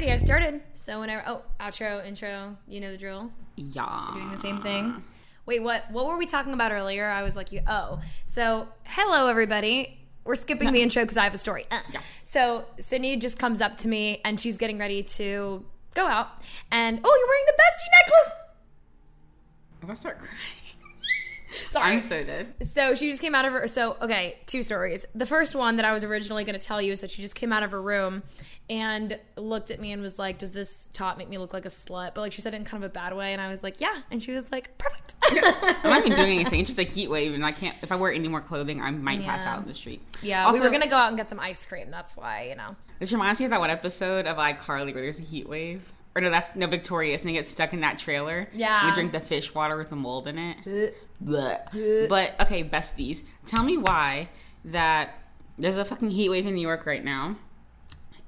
Alrighty, I've started. So whenever oh, outro, intro, you know the drill. Yeah. Doing the same thing. Wait, what what were we talking about earlier? I was like, you oh. So hello everybody. We're skipping the intro because I have a story. Uh. So Sydney just comes up to me and she's getting ready to go out. And oh, you're wearing the bestie necklace. If I start crying. Sorry. I'm so dead. So she just came out of her. So okay, two stories. The first one that I was originally going to tell you is that she just came out of her room and looked at me and was like, "Does this top make me look like a slut?" But like she said it in kind of a bad way, and I was like, "Yeah," and she was like, "Perfect." I'm not even doing anything. It's just a heat wave, and I can't. If I wear any more clothing, I might pass out in the street. yeah, Also, we were gonna go out and get some ice cream. That's why, you know. This reminds me of that one episode of like Carly where there's a heat wave. Or no, that's no Victorious, and they get stuck in that trailer. Yeah. And they drink the fish water with the mold in it. But okay, besties, tell me why that there's a fucking heat wave in New York right now,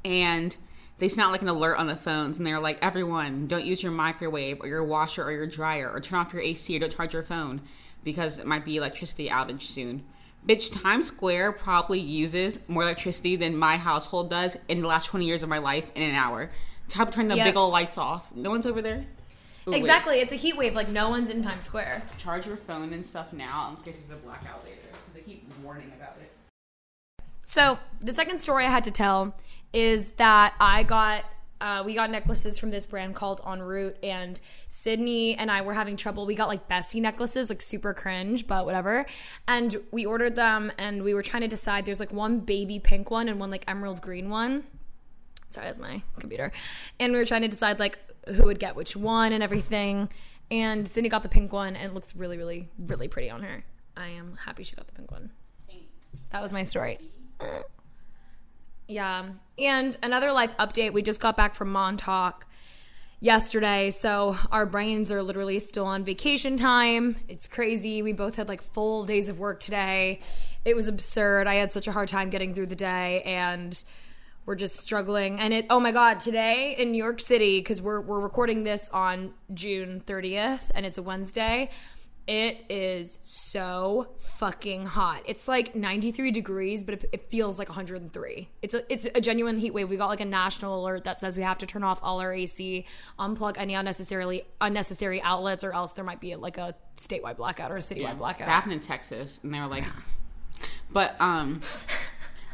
and they out like an alert on the phones, and they're like, everyone, don't use your microwave or your washer or your dryer, or turn off your AC or don't charge your phone because it might be electricity outage soon. Bitch, Times Square probably uses more electricity than my household does in the last 20 years of my life in an hour. To help turn the Yep. big old lights off. No one's over there? Ooh, wait. Exactly, it's a heat wave. Like no one's in Times Square. Charge your phone and stuff now in case there's a blackout later. Because they keep warning about it. So the second story I had to tell is that I got uh, we got necklaces from this brand called En Route, and Sydney and I were having trouble. We got like bestie necklaces, like super cringe, but whatever. And we ordered them, and we were trying to decide. There's like one baby pink one and one like emerald green one. Sorry, that's my computer. And we were trying to decide like who would get which one and everything. And Sydney got the pink one, and it looks really, really, really pretty on her. I am happy she got the pink one. That was my story. Yeah. And another life update we just got back from Montauk yesterday. So our brains are literally still on vacation time. It's crazy. We both had like full days of work today. It was absurd. I had such a hard time getting through the day and we're just struggling. And it, oh my God, today in New York City, because we're, we're recording this on June 30th and it's a Wednesday. It is so fucking hot. It's like 93 degrees, but it, it feels like 103. It's a it's a genuine heat wave. We got like a national alert that says we have to turn off all our AC, unplug any unnecessarily unnecessary outlets, or else there might be like a statewide blackout or a citywide blackout. That happened in Texas, and they were like, but um,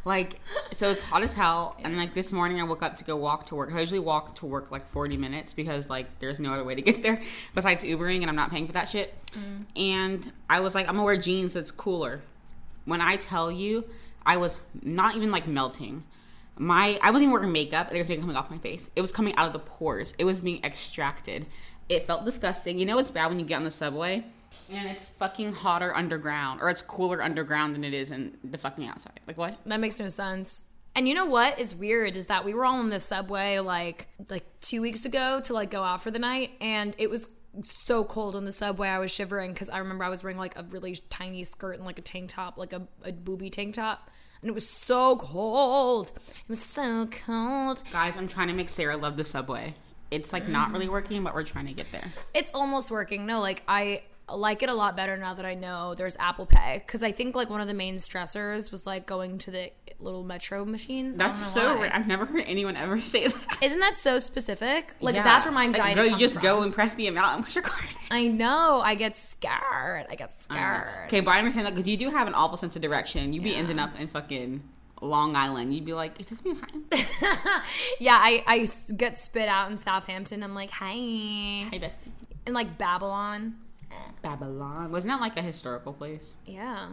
like so it's hot as hell. And like this morning, I woke up to go walk to work. I usually walk to work like forty minutes because like there's no other way to get there besides Ubering, and I'm not paying for that shit. Mm. And I was like, I'm gonna wear jeans that's cooler. When I tell you, I was not even like melting. My I wasn't even wearing makeup. It was coming off my face. It was coming out of the pores. It was being extracted. It felt disgusting. You know it's bad when you get on the subway and it's fucking hotter underground or it's cooler underground than it is in the fucking outside. Like what? That makes no sense. And you know what is weird is that we were all on the subway like like two weeks ago to like go out for the night, and it was so cold on the subway. I was shivering because I remember I was wearing like a really tiny skirt and like a tank top, like a, a booby tank top, and it was so cold. It was so cold. Guys, I'm trying to make Sarah love the subway. It's like not really working, but we're trying to get there. It's almost working. No, like I like it a lot better now that I know there's Apple Pay because I think like one of the main stressors was like going to the little metro machines. That's so why. rare. I've never heard anyone ever say that. Isn't that so specific? Like Yeah. that's where my Like, anxiety go- you just from. go and press the amount and push your card. I know. I get scared. I get scared. Okay, but I understand that because you do have an awful sense of direction. You'd be ending up in fucking Long Island. You'd be like, is this Manhattan? Yeah, I, I get spit out in Southampton. I'm like, hi. Hey, bestie. And like Babylon. Babylon. Wasn't that like a historical place? Yeah.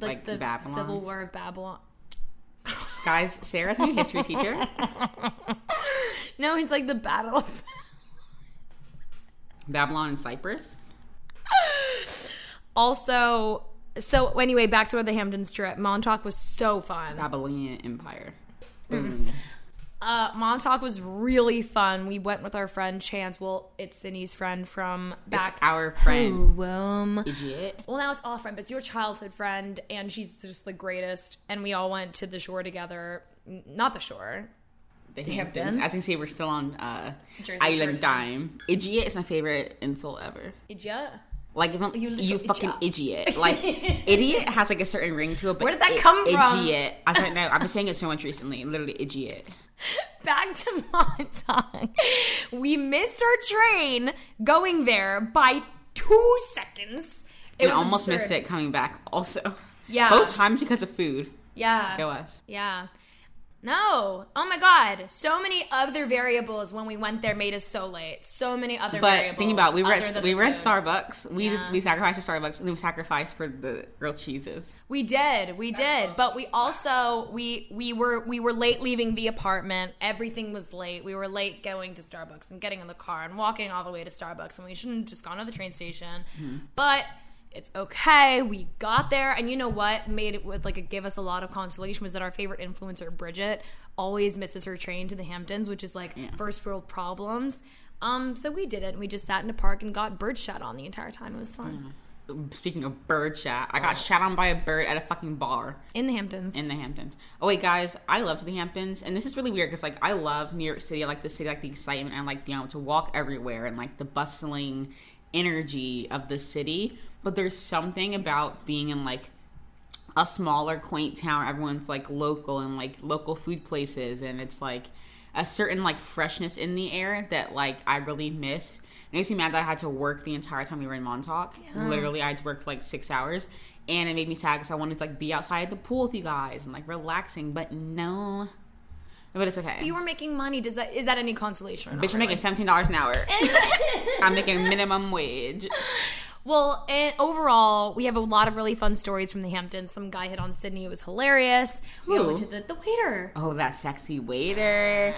Like, Like the Babylon? Civil War of Babylon. Guys, Sarah's my history teacher. No, it's like the Battle of. Babylon and Cyprus. Also, so anyway, back to where the Hampton Strip. Montauk was so fun. Babylonian Empire. Mm-hmm. Uh, Montauk was really fun. We went with our friend Chance. Well, it's Sydney's friend from back. It's our friend. home. Idiot. Well, now it's all friend, but it's your childhood friend, and she's just the greatest. And we all went to the shore together. N- Not the shore. The Hamptons? Hamptons. As you can see, we're still on uh, Jersey Island Shore Dime. Idiot is my favorite insult ever. Idiot. Like if You you, fucking idiot. Like idiot has like a certain ring to it. But Where did that come from? Idiot. I don't know. I've been saying it so much recently. Literally idiot. Back to Montauk. We missed our train going there by two seconds. It And was almost absurd. missed it coming back. Also, Yeah. both times because of food. Yeah. Go us. Yeah. No. Oh my God. So many other variables when we went there made us so late. So many other But variables. think about it, we were at we the were at. Starbucks. We Yeah. we sacrificed for Starbucks, and then we sacrificed for the grilled cheeses. We did, we did, but we also we we were we were late leaving the apartment. Everything was late. We were late going to Starbucks and getting in the car and walking all the way to Starbucks, and we shouldn't have just gone to the train station. Mm-hmm. But it's okay. We got there, and you know what made it would like it gave us a lot of consolation was that our favorite influencer Bridget always misses her train to the Hamptons, which is like first world problems. Um, so we did it. We just sat in a park and got bird shot on the entire time. It was fun Speaking of bird chat, I got shot on by a bird at a fucking bar. in the Hamptons. in the Hamptons. Oh wait, guys, I loved the Hamptons, and this is really weird because like I love New York City. I like the city, I like the excitement, and like being able to walk everywhere and like the bustling energy of the city. But there's something about being in like a smaller, quaint town. Everyone's like local and like local food places, and it's like a certain like freshness in the air that like I really missed. It makes me mad that I had to work the entire time we were in Montauk. Literally, I had to work for like six hours, and it made me sad because I wanted to like be outside at the pool with you guys and like relaxing. But no, but it's okay. you were making money. Does that is that any consolation? Or not Bitch, I'm making seventeen dollars an hour. I'm making minimum wage. Well, and overall, we have a lot of really fun stories from the Hamptons. Some guy hit on Sydney; it was hilarious. We Who? went to the, the waiter. Oh, that sexy waiter.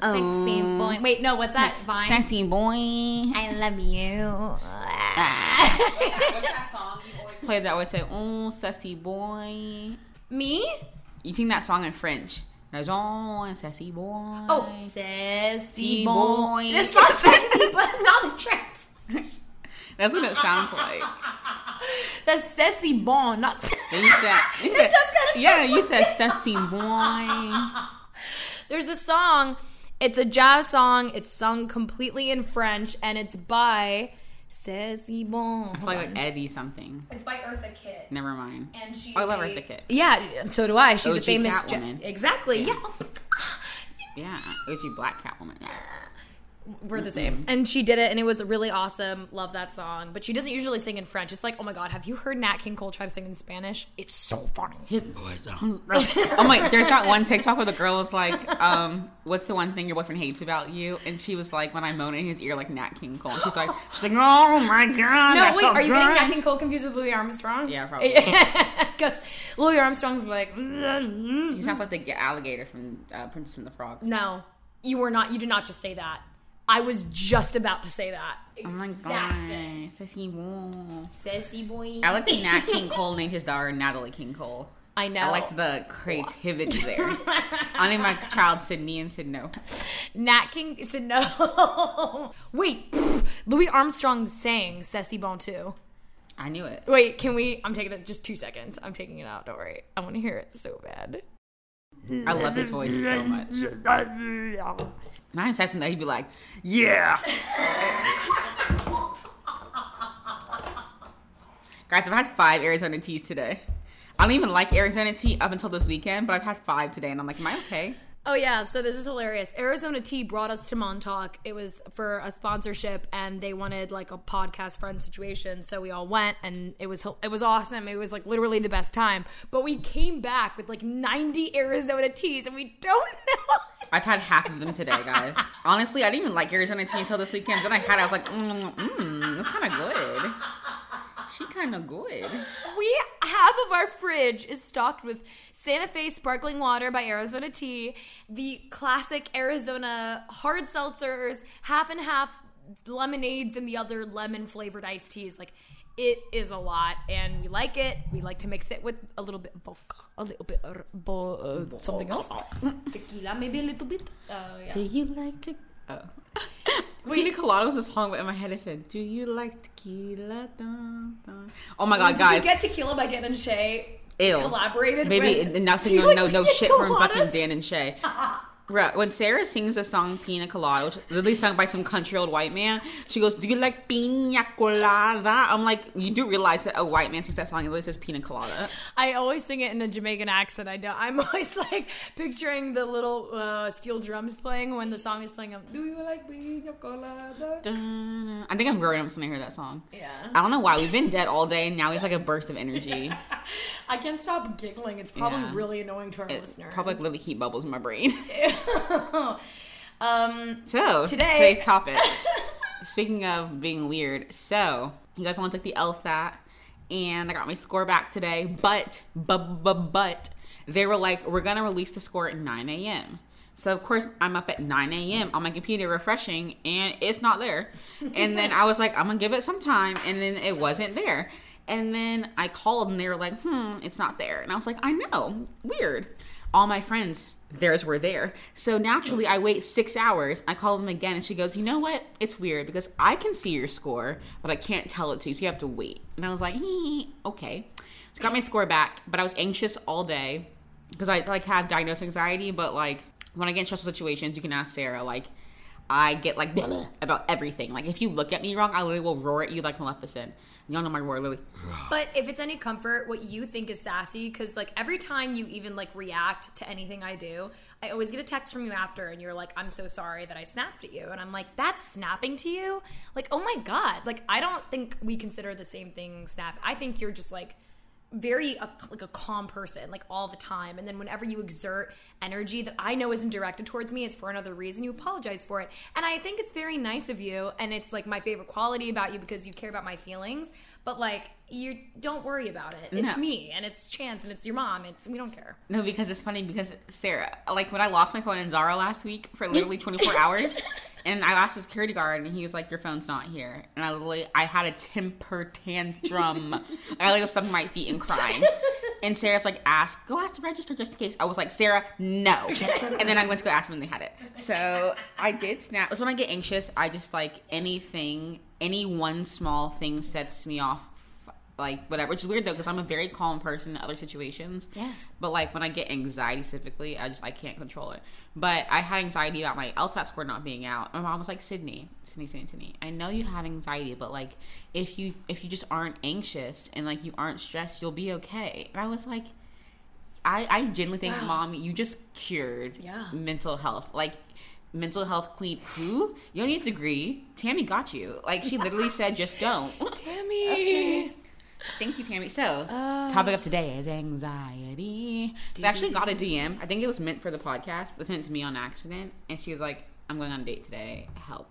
Ah, sexy Oh. boy. Wait, no, what's that? Vine. Sexy boy. I love you. Ah. What's that song you always play that always say, oh, sassy boy? Me? You sing that song in French. There's oh, sassy boy. Oh, sassy boy. boy. It's not sexy, but it's not the trans. That's what it sounds like. That's sassy bon, not. And you said, you said does kinda yeah, you said sassy bon. There's a song. It's a jazz song. It's sung completely in French, and it's by Sassy bon. I feel like, like Eddie something. It's by Eartha Kitt. Never mind. And she. Oh, I love a- Eartha Kitt. Yeah, so do I. She's a famous Catwoman. exactly. Yeah. Yeah, OG Black Catwoman. Yeah. We're the same. And she did it, and it was really awesome. Love that song. But she doesn't usually sing in French. It's like, oh my god, have you heard Nat King Cole try to sing in Spanish? It's so funny. His voice oh my! There's that one TikTok where the girl was like, um, "What's the one thing your boyfriend hates about you?" And she was like, "When I moan in his ear like Nat King Cole." And she's like, "She's like, oh my god." No, wait, are you getting. Nat King Cole confused with Louis Armstrong? Yeah, probably. Because Louis Armstrong's like, He sounds like the alligator from uh, Princess and the Frog. no, you were not. You did not just say that. I was just about to say that. Oh my Exactly. god, Sassy Woo. Sassy boy. I like that Nat King Cole named his daughter Natalie King Cole. I know. I liked the creativity there. I named my child Sydney and said no. Nat King said no. Wait, pff, Louis Armstrong sang "C'est si bon" too. I knew it. Wait, can we? I'm taking it just two seconds. I'm taking it out. Don't worry. I want to hear it so bad. I love his voice so much. I'm saying that he'd be like, "Yeah." Guys, I've had five Arizona teas today. I don't even like Arizona tea up until this weekend, but I've had five today, and I'm like, "Am I okay?" Oh yeah, so this is hilarious. Arizona Tea brought us to Montauk. It was for a sponsorship, and they wanted like a podcast friend situation. So we all went, and it was it was awesome. It was like literally the best time. But we came back with like 90 Arizona teas, and we don't know. I've had half of them today, guys. Honestly, I didn't even like Arizona tea until this weekend. Then I had it, I was like, "Mmm, mm, that's kind of good." She kind of good. We half of our fridge is stocked with Santa Fe sparkling water by Arizona Tea, the classic Arizona hard seltzers, half and half lemonades, and the other lemon flavored iced teas. Like it is a lot, and we like it. We like to mix it with a little bit of vodka, a little bit of uh, something else, tequila, maybe a little bit. Oh yeah. Do you like to? Oh. Pina Colada was a song, but in my head I said, "Do you like tequila?" Dun, dun. Oh my god, Did guys! you get tequila by Dan and Shay? Ew. Collaborated Maybe with- and now you singing like no no shit from fucking? Dan and Shay. Bruh, when Sarah sings the song Pina Colada, which is literally sung by some country old white man, she goes, Do you like pina colada? I'm like, you do realize that a white man sings that song, it literally says pina colada. I always sing it in a Jamaican accent. I don't. I'm always like picturing the little uh, steel drums playing when the song is playing. I'm, Do you like pina colada? Dun, I think I'm growing up when I hear that song. Yeah. I don't know why. We've been dead all day and now we have like a burst of energy. I can't stop giggling. It's probably Yeah. really annoying to our It listeners. probably like literally heat bubbles in my brain. um, So Today- today's topic. Speaking of being weird, so you guys want to take the LSAT, and I got my score back today. But but but but they were like, we're gonna release the score at 9 a.m. So of course I'm up at 9 a.m. on my computer refreshing, and it's not there. And then I was like, I'm gonna give it some time, and then it wasn't there. And then I called, and they were like, hmm, it's not there. And I was like, I know, weird. All my friends theirs were there. So naturally, I wait six hours. I call them again, and she goes, "You know what? It's weird because I can see your score, but I can't tell it to you, so you have to wait." And I was like, "Okay." So got my score back, but I was anxious all day because I like have diagnosed anxiety. But like when I get in stressful situations, you can ask Sarah. Like I get like about everything. Like if you look at me wrong, I literally will roar at you like Maleficent. Y'all know my roar, Lily. But if it's any comfort, what you think is sassy, because like every time you even like react to anything I do, I always get a text from you after, and you're like, "I'm so sorry that I snapped at you," and I'm like, "That's snapping to you? Like, oh my god! Like, I don't think we consider the same thing snap. I think you're just like." Very a, like a calm person like all the time. And then whenever you exert energy that i know isn't directed towards me it's for another reason you apologize for it. And i think it's very nice of you and it's like my favorite quality about you because you care about my feelings. But like you don't worry about it. It's No. me and it's chance and it's your mom. It's we don't care. No, because it's funny because Sarah, like when I lost my phone in Zara last week for literally 24 hours, and I asked the security guard, and he was like, "Your phone's not here," and I literally, I had a temper tantrum. I like was stumping my feet and crying. And Sarah's like, "Ask, go ask the register just in case." I was like, "Sarah, no," and then I went to go ask them, and they had it. So I did snap. So when I get anxious, I just like anything, any one small thing sets me off like whatever. Which is weird though, because I'm a very calm person in other situations. Yes. But like when I get anxiety specifically, I just I can't control it. But I had anxiety about my LSAT score not being out. My mom was like, Sydney, Sydney, Sydney, Sydney. I know you have anxiety, but like if you if you just aren't anxious and like you aren't stressed, you'll be okay. And I was like. I, I genuinely think, mom, you just cured Yeah. mental health. Like, mental health queen, who? You don't need a degree. Tammy got you. Like, she literally said, just don't. Tammy. Thank you, Tammy. So, topic of today is anxiety. So I actually got a DM. I think it was meant for the podcast, but sent to me on accident. And she was like, I'm going on a date today. Help.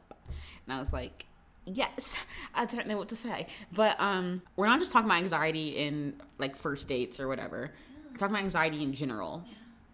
And I was like, yes. I don't know what to say. But um, we're not just talking about anxiety in like first dates or whatever. We're talking about anxiety in general.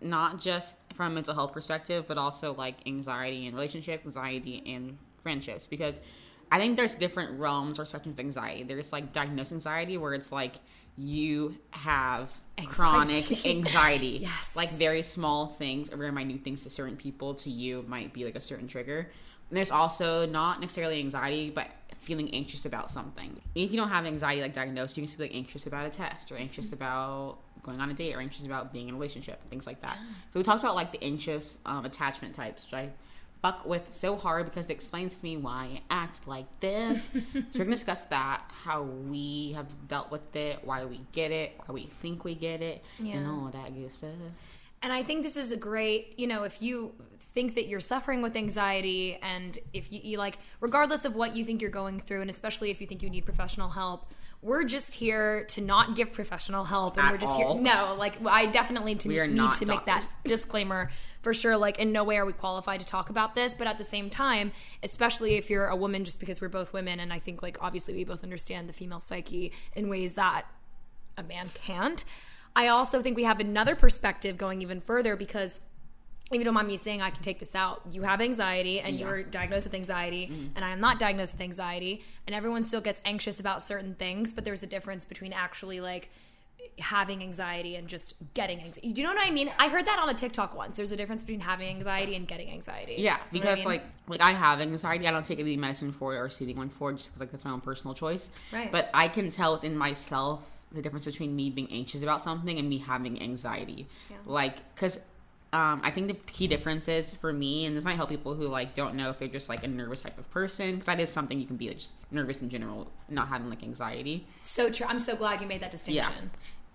Not just from a mental health perspective, but also like anxiety in relationships, anxiety in friendships. Because I think there's different realms or spectrums of anxiety. There's like diagnosed anxiety where it's like you have chronic anxiety. Yes. Like very small things or very minute things to certain people to you might be like a certain trigger. And there's also not necessarily anxiety, but feeling anxious about something. If you don't have anxiety like diagnosed, you can still be like anxious about a test or anxious about going on a date or anxious about being in a relationship, things like that. So we talked about like the anxious um, attachment types, which I fuck with so hard because it explains to me why I act like this. so we're gonna discuss that, how we have dealt with it, why we get it, why we think we get it, and all that good stuff. And I think this is a great, you know, if you think that you're suffering with anxiety and if you, you like, regardless of what you think you're going through, and especially if you think you need professional help, we're just here to not give professional help. And At we're just all. here. No, like, I definitely to, need to make that disclaimer for sure. Like, in no way are we qualified to talk about this. But at the same time, especially if you're a woman, just because we're both women, and I think, like, obviously we both understand the female psyche in ways that a man can't. I also think we have another perspective going even further because if you don't mind me saying, I can take this out. You have anxiety and you're diagnosed with anxiety, mm-hmm. and I am not diagnosed with anxiety, and everyone still gets anxious about certain things, but there's a difference between actually like having anxiety and just getting anxiety. Do you know what I mean? I heard that on a TikTok once. There's a difference between having anxiety and getting anxiety. Yeah, You know I because mean? like like I have anxiety. I don't take any medicine for it or receiving one for it just because like that's my own personal choice. Right. But I can tell within myself the difference between me being anxious about something and me having anxiety. Yeah. Like, because um, I think the key difference is for me, and this might help people who like don't know if they're just like a nervous type of person, because that is something you can be like, just nervous in general, not having like anxiety. so true. I'm so glad you made that Yeah.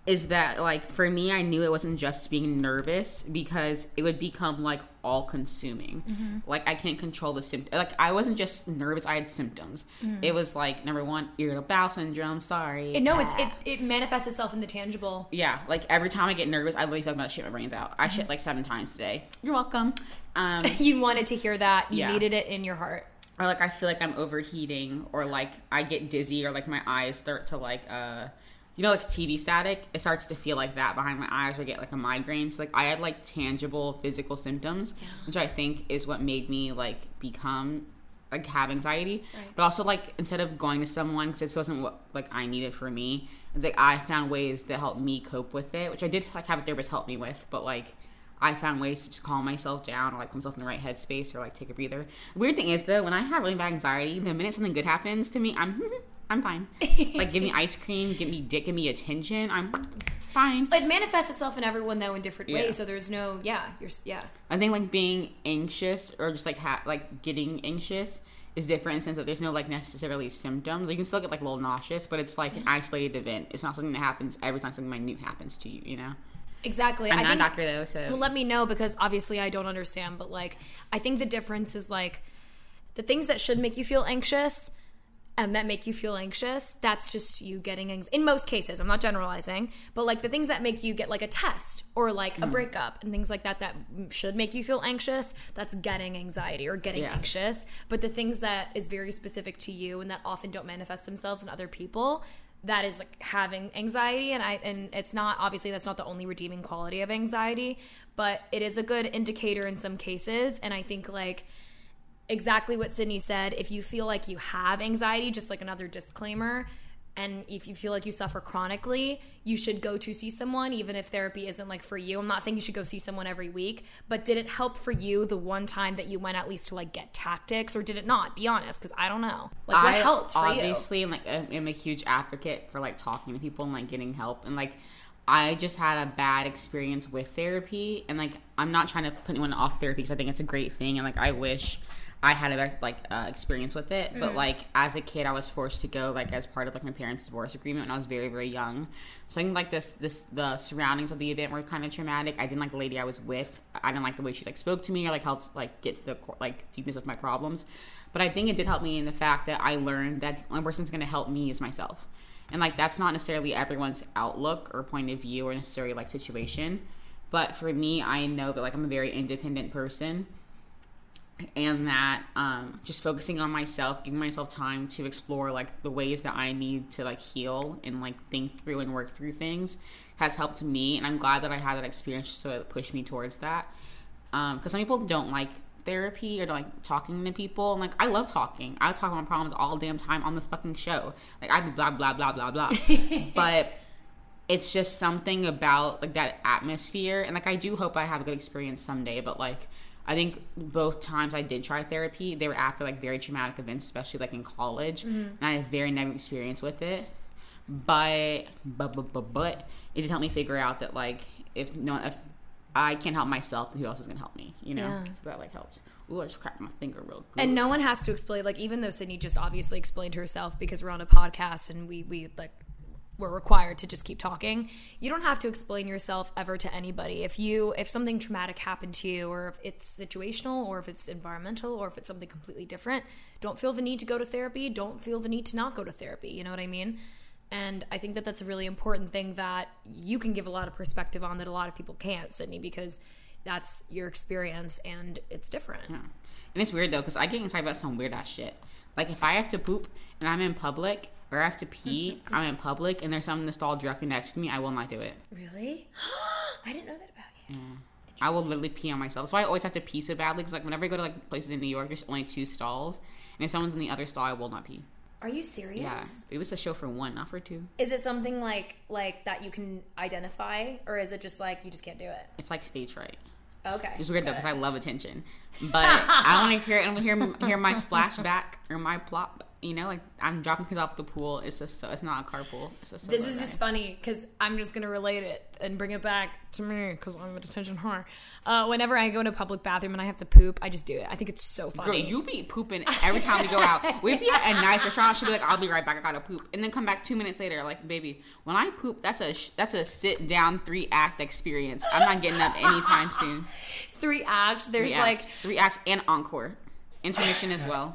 Distinction. Is that like for me? I knew it wasn't just being nervous because it would become like all consuming. Mm-hmm. Like I can't control the symptoms. Like I wasn't just nervous; I had symptoms. It was like number one, irritable bowel syndrome. Sorry. It, no, it's it, it manifests itself in the tangible. yeah, like every time I get nervous, I literally feel like I'm about to shit my brains out. I shit like seven times today. You're welcome. Um, You wanted to hear that. You Yeah. needed it in your heart. or like I feel like I'm overheating, or like I get dizzy, or like my eyes start to like uh you know like TV static. It starts to feel like that behind my eyes, or get like a migraine. So like I had like tangible physical symptoms, which I think is what made me like become like have anxiety. But also like instead of going to someone because this wasn't what like I needed for me, it's like I found ways that helped me cope with it, which I did like have a therapist help me with, but like. I found ways to just calm myself down or like put myself in the right headspace or like take a breather. Weird thing is though, when I have really bad anxiety, the minute something good happens to me, I'm I'm fine. like give me ice cream, give me dick, give me attention, I'm fine. It manifests itself in everyone though in different Yeah. ways. So there's no, yeah, you're, yeah. I think like being anxious or just like ha- like getting anxious is different in the sense that there's no like necessarily symptoms. You can still get like a little nauseous, but it's like an isolated event. It's not something that happens every time something minute happens to you. You know. Exactly. I'm I not think, a doctor though, so Well, let me know because obviously I don't understand, but like I think the difference is like the things that should make you feel anxious and that make you feel anxious, that's just you getting. In most cases, I'm not generalizing, but like the things that make you get like a test or like Mm. a breakup and things like that that should make you feel anxious, that's getting anxiety or getting Yeah. anxious. But the things that is very specific to you and that often don't manifest themselves in other people, that is like having anxiety and I and it's not obviously that's not the only redeeming quality of anxiety, but it is a good indicator in some cases and I think like exactly what Sydney said. If you feel like you have anxiety, just like another disclaimer, and if you feel like you suffer chronically, you should go to see someone, even if therapy isn't like for you. I'm not saying you should go see someone every week, but did it help for you the one time that you went at least to like get tactics, or did it not? Be honest, because I don't know. Like, what I helped for you? obviously like i am a huge advocate for like talking to people and like getting help and like I just had a bad experience with therapy and like I'm not trying to put anyone off therapy because I think it's a great thing and like I wish I had a like uh, experience with it but like as a kid I was forced to go like as part of like my parents divorce agreement when I was very very young. So I think like this this the surroundings of the event were kind of traumatic. I didn't like the lady I was with. I didn't like the way she like spoke to me or like helped like get to the core like deepness of my problems. But I think it did help me in the fact that I learned that the only person that's to help me is myself. And like that's not necessarily everyone's outlook or point of view or necessarily like situation. But for me i know that like i'm a very independent person and that um, just focusing on myself giving myself time to explore like the ways that i need to like heal and like think through and work through things has helped me and i'm glad that i had that experience so it pushed me towards that. Because some people don't like therapy or like talking to people and like i love talking. I talk about problems all damn time on this fucking show. Like i blah blah blah blah blah. But it's just something about like that atmosphere and like i do hope i have a good experience someday but like i think both times i did try therapy they were after like very traumatic events especially like in college mm-hmm. and i had a very negative experience with it but but but but, but it did help me figure out that like if no if I can't help myself, who else is gonna help me? You know, Yeah. so that like helps. Ooh, I just cracked my finger real good. and no one has to explain like even though sydney just obviously explained herself because we're on a podcast and we we like we're required to just keep talking you don't have to explain yourself ever to anybody. If you if something traumatic happened to you or if it's situational or if it's environmental or if it's something completely different don't feel the need to go to therapy. Don't feel the need to not go to therapy. You know what i mean? And i think that that's a really important thing that you can give a lot of perspective on that a lot of people can't sydney because that's your experience and it's different. And it's weird though, because I get excited about some weird ass shit. Like if I have to poop and I'm in public, or I have to pee, I'm in public, and there's someone in the stall directly next to me, I will not do it. Really? I didn't know that about you. I will literally pee on myself. That's why I always have to pee so badly. Because like whenever I go to like places in New York, there's only two stalls, and if someone's in the other stall, I will not pee. Are you serious? Yeah, it was a show for one, not for two. Is it something like like that you can identify, or is it just like you just can't do it? It's like stage fright. Okay. It's weird though because I love attention, but I want to hear and hear hear my splashback or my plop. You know, like I'm dropping kids off at the pool. It's just so it's not a carpool. It's just This is just funny because I'm just gonna relate it and bring it back to me because I'm a detention whore. Uh, whenever I go into a public bathroom and I have to poop, I just do it. I think it's so Girl, funny. you be pooping every time we go out. We'd be at a nice restaurant. She'd be like, "I'll be right back. I gotta poop," and then come back two minutes later, like, "Baby, when I poop, that's a sh- that's a sit down three act experience. I'm not getting up anytime soon. Three acts. There's Three like acts, three acts and encore, intermission as well.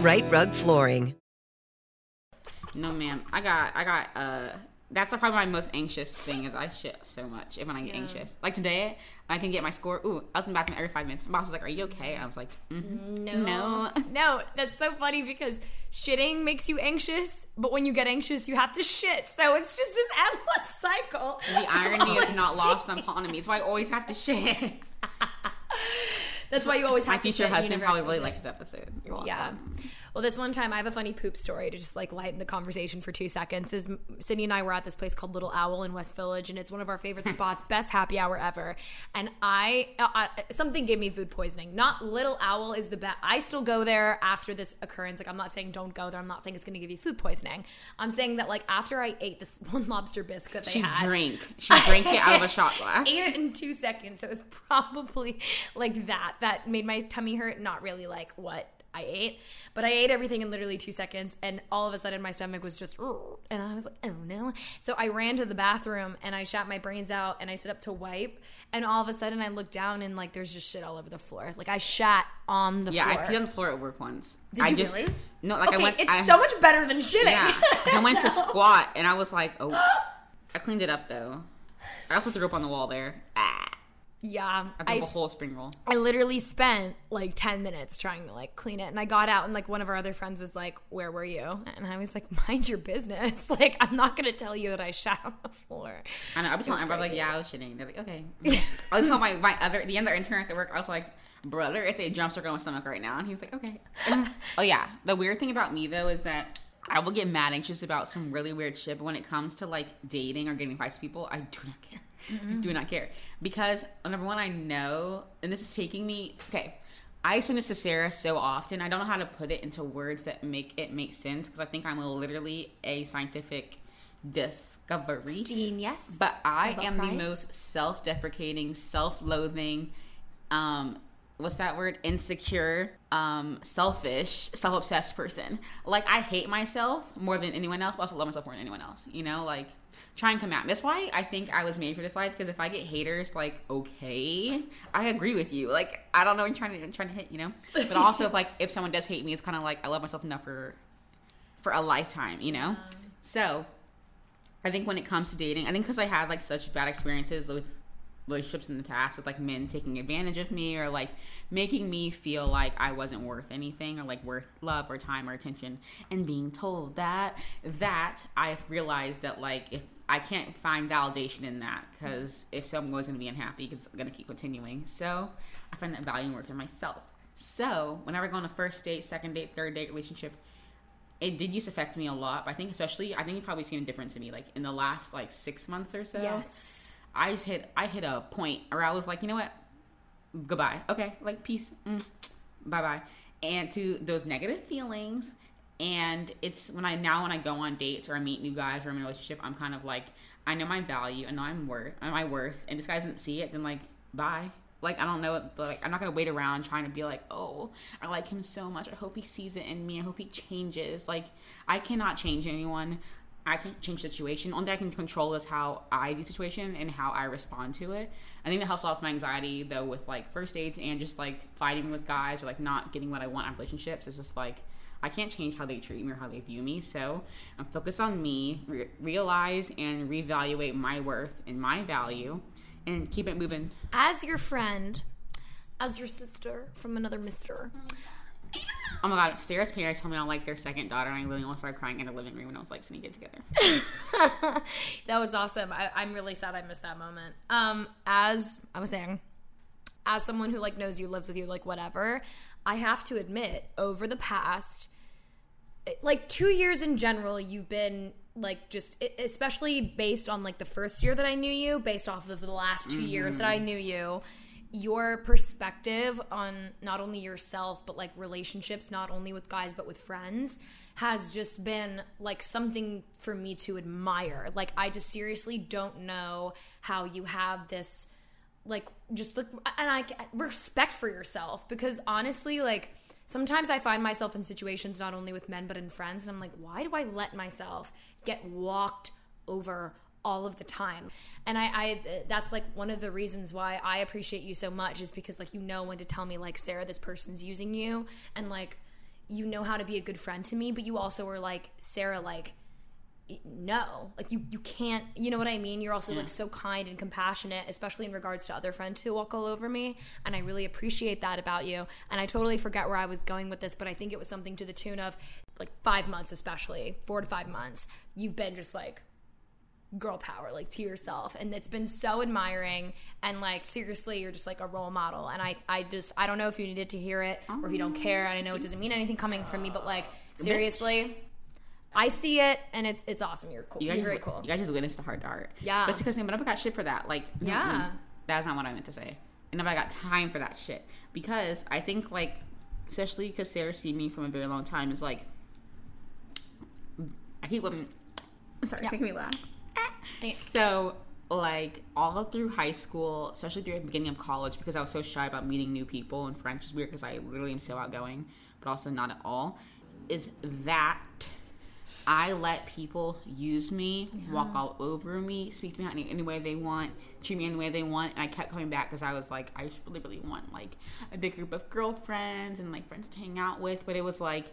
Rite Rug Flooring. No, ma'am. I got, I got, uh, that's probably my most anxious thing is I shit so much if when I get anxious. Like today, I can get my score. Ooh, I was in the bathroom every five minutes. My boss was like, "Are you okay?" And I was like, mm-hmm. No. no." No, that's so funny because shitting makes you anxious, but when you get anxious, you have to shit. So it's just this endless cycle. The irony is not lost upon me. So I always have to shit. That's why you always have My to future. Husband probably really likes this episode. You're welcome. Yeah. Well, this one time I have a funny poop story to just like lighten the conversation for two seconds. Is Sydney and I were at this place called Little Owl in West Village, and it's one of our favorite spots, best happy hour ever. And I, uh, uh, something gave me food poisoning. Not Little Owl is the best. I still go there after this occurrence. Like I'm not saying don't go there. I'm not saying it's going to give you food poisoning. I'm saying that like after I ate this one lobster biscuit they She had, drank. She drank it out of a shot glass. ate it in two seconds. So it was probably like that. That made my tummy hurt. Not really like what I ate, but I ate everything in literally two seconds, and all of a sudden my stomach was just, and I was like, oh no. So I ran to the bathroom and I shot my brains out, and I stood up to wipe, and all of a sudden I looked down and like there's just shit all over the floor. Like I shat on the Yeah, floor. I peed on the floor at work once. Did I you just, really? No, like okay, I went. it's I, so much better than shitting. Yeah, I went to squat and I was like, oh, I cleaned it up though. I also threw up on the wall there. Ah, yeah, I up a whole spring roll. I literally spent like 10 minutes trying to like clean it. And I got out and like one of our other friends was like, Where were you? And I was like, Mind your business. Like, I'm not going to tell you that I shat on the floor. I know. I was telling everybody like, yeah, I was shitting. They're like, okay. I was telling my, my other the other intern at the work. I was like, brother, it's a jump circle on my stomach right now, and he was like, okay. oh yeah. The weird thing about me though is that I will get mad anxious about some really weird shit, but when it comes to like dating or getting advice to people, I do not care. I do not care because number one, I know, and this is taking me. Okay, I explain this to Sarah so often. I don't know how to put it into words that make it make sense because I think I'm literally a scientific discovery. Genius. But I Nobel am the most self-deprecating, self-loathing, um, what's that word? Insecure, um, selfish, self-obsessed person. Like I hate myself more than anyone else, but also love myself more than anyone else. You know, like try and come at. That's why I think I was made for this life. Because if I get haters, like okay, I agree with you. Like I don't know, I'm trying to I'm trying to hit, you know. But also, if like if someone does hate me, it's kind of like I love myself enough for for a lifetime, you know. So I think when it comes to dating, I think because I had like such bad experiences with relationships in the past with like men taking advantage of me or like making me feel like I wasn't worth anything or like worth love or time or attention. And being told that that I've realized that like if I can't find validation in that because if someone was going to be unhappy it's going to keep continuing. So I find that value and worth in myself. So whenever I go on a first date second date third date relationship it did used to affect me a lot but i think especially i think you've probably seen a difference in me like in the last like six months or so. Yes. I just hit i hit a point where i was like you know what goodbye okay like peace mm, bye bye and to those negative feelings and it's when i now when i go on dates or i meet new guys or i'm in a relationship i'm kind of like i know my value i know i'm worth my worth and this guy doesn't see it then like bye like I don't know, like I'm not gonna wait around trying to be like, oh, I like him so much. I hope he sees it in me. I hope he changes. Like I cannot change anyone. I can't change the situation. Only thing I can control is how I do the situation and how I respond to it. I think that helps a lot with my anxiety though, with like first dates and just like fighting with guys or like not getting what I want in relationships. It's just like I can't change how they treat me or how they view me. So I'm focused on me, re- realize and reevaluate my worth and my value, and keep it moving. As your friend, as your sister from another mister, mm-hmm. Oh my god, Sarah's parents told me I like their second daughter, and I literally almost started crying in the living room when I was like, "Sneak get together." that was awesome. I, I'm really sad I missed that moment. Um, as I was saying, as someone who like knows you, lives with you, like whatever, I have to admit, over the past like two years in general, you've been like just especially based on like the first year that I knew you, based off of the last 2 years that I knew you. Your perspective on not only yourself but like relationships, not only with guys but with friends, has just been like something for me to admire. Like I just seriously don't know how you have this like just look and I respect for yourself because honestly like sometimes I find myself in situations not only with men but in friends and I'm like why do I let myself get walked over all of the time. And I, I that's like one of the reasons why I appreciate you so much is because like you know when to tell me like Sarah this person's using you and like you know how to be a good friend to me but you also were like Sarah like no like you you can't you know what i mean? You're also like so kind and compassionate especially in regards to other friends who walk all over me and i really appreciate that about you. And i totally forget where i was going with this but i think it was something to the tune of like five months especially four to five months. You've been just like girl power like to yourself and it's been so admiring and like seriously you're just like a role model and i i just i don't know if you needed to hear it or if you don't oh. care and i know it doesn't mean anything coming from me but like uh, seriously I see it, and it's it's awesome. You're cool. You You're guys, very cool. you guys just witnessed the hard art. Yeah. But because nobody got shit for that. Like, Yeah. that's not what I meant to say. And nobody got time for that shit. Because I think, like, especially because Sarah seen me from a very long time, is like, I keep women. Sorry, Yeah. making me laugh. Yeah. So, like, all through high school, especially through the beginning of college, because I was so shy about meeting new people, and French is weird because I literally am so outgoing, but also not at all, is that I let people use me, walk all over me, speak to me any, any way they want, treat me any way they want, and I kept coming back because I was like, I really, really want like a big group of girlfriends and like friends to hang out with. But it was like,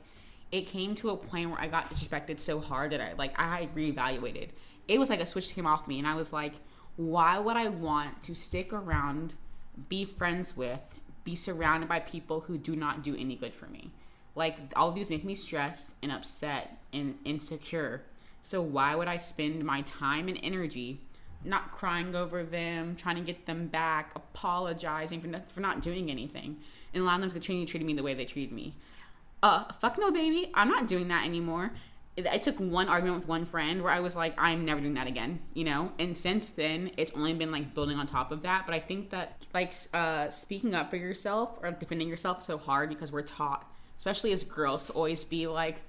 it came to a point where I got disrespected so hard that I like I reevaluated. It was like a switch came off me, and I was like, why would I want to stick around, be friends with, be surrounded by people who do not do any good for me? Like all of these make me stressed and upset and insecure. So why would I spend my time and energy not crying over them, trying to get them back, apologizing for not, for not doing anything, and allowing them to continue treating me the way they treated me? Uh, fuck no, baby. I'm not doing that anymore. I took one argument with one friend where I was like, I'm never doing that again, you know? And since then, it's only been like building on top of that. But I think that like uh, speaking up for yourself or defending yourself is so hard because we're taught, especially as girls, to always be like,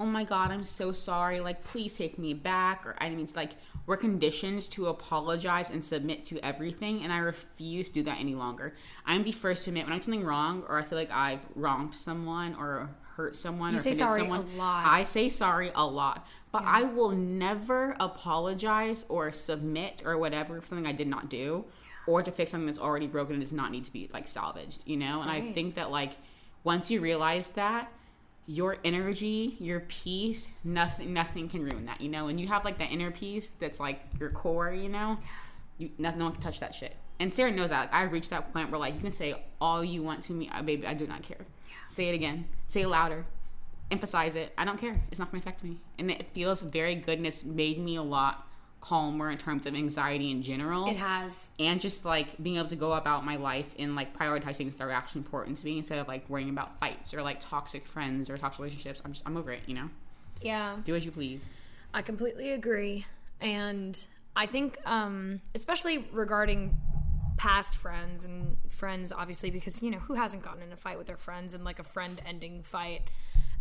oh my God, I'm so sorry. Like, please take me back. Or I mean, it's like we're conditioned to apologize and submit to everything. And I refuse to do that any longer. I'm the first to admit when I do something wrong or I feel like I've wronged someone or hurt someone You or say sorry a lot. I say sorry a lot, but I will never apologize or submit or whatever for something I did not do or to fix something that's already broken and does not need to be like salvaged, you know? And I think that like once you realize that, your energy, your peace, nothing nothing can ruin that, you know? And you have like that inner peace that's like your core, you know? You nothing no one can touch that shit. And Sarah knows that. Like, I've reached that point where like you can say all you want to me, uh, baby, I do not care. Say it again. Say it louder emphasize it. I don't care. It's not going to affect me. And it feels very good and it's made me a lot calmer in terms of anxiety in general. It has. And just like being able to go about my life and like prioritize things that are actually important to me instead of like worrying about fights or like toxic friends or toxic relationships. I'm just, I'm over it, you know? Yeah. Do as you please. I completely agree. And I think, um, especially regarding past friends and friends, obviously, because, you know, who hasn't gotten in a fight with their friends and like a friend ending fight?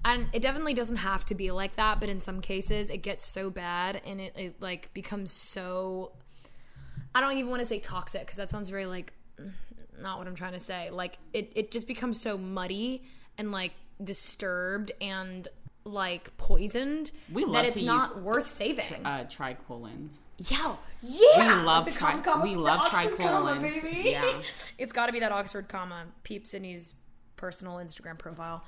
And it definitely doesn't have to be like that, but in some cases it gets so bad and it, it like becomes so. I don't even want to say toxic because that sounds very like not what I'm trying to say. Like it, it just becomes so muddy and like disturbed and like poisoned We love that it's not use- worth saving. Uh. Yo, yeah, We love the tri- we love baby. Yeah. it's got to be that Oxford comma. Peep Sydney's personal Instagram profile.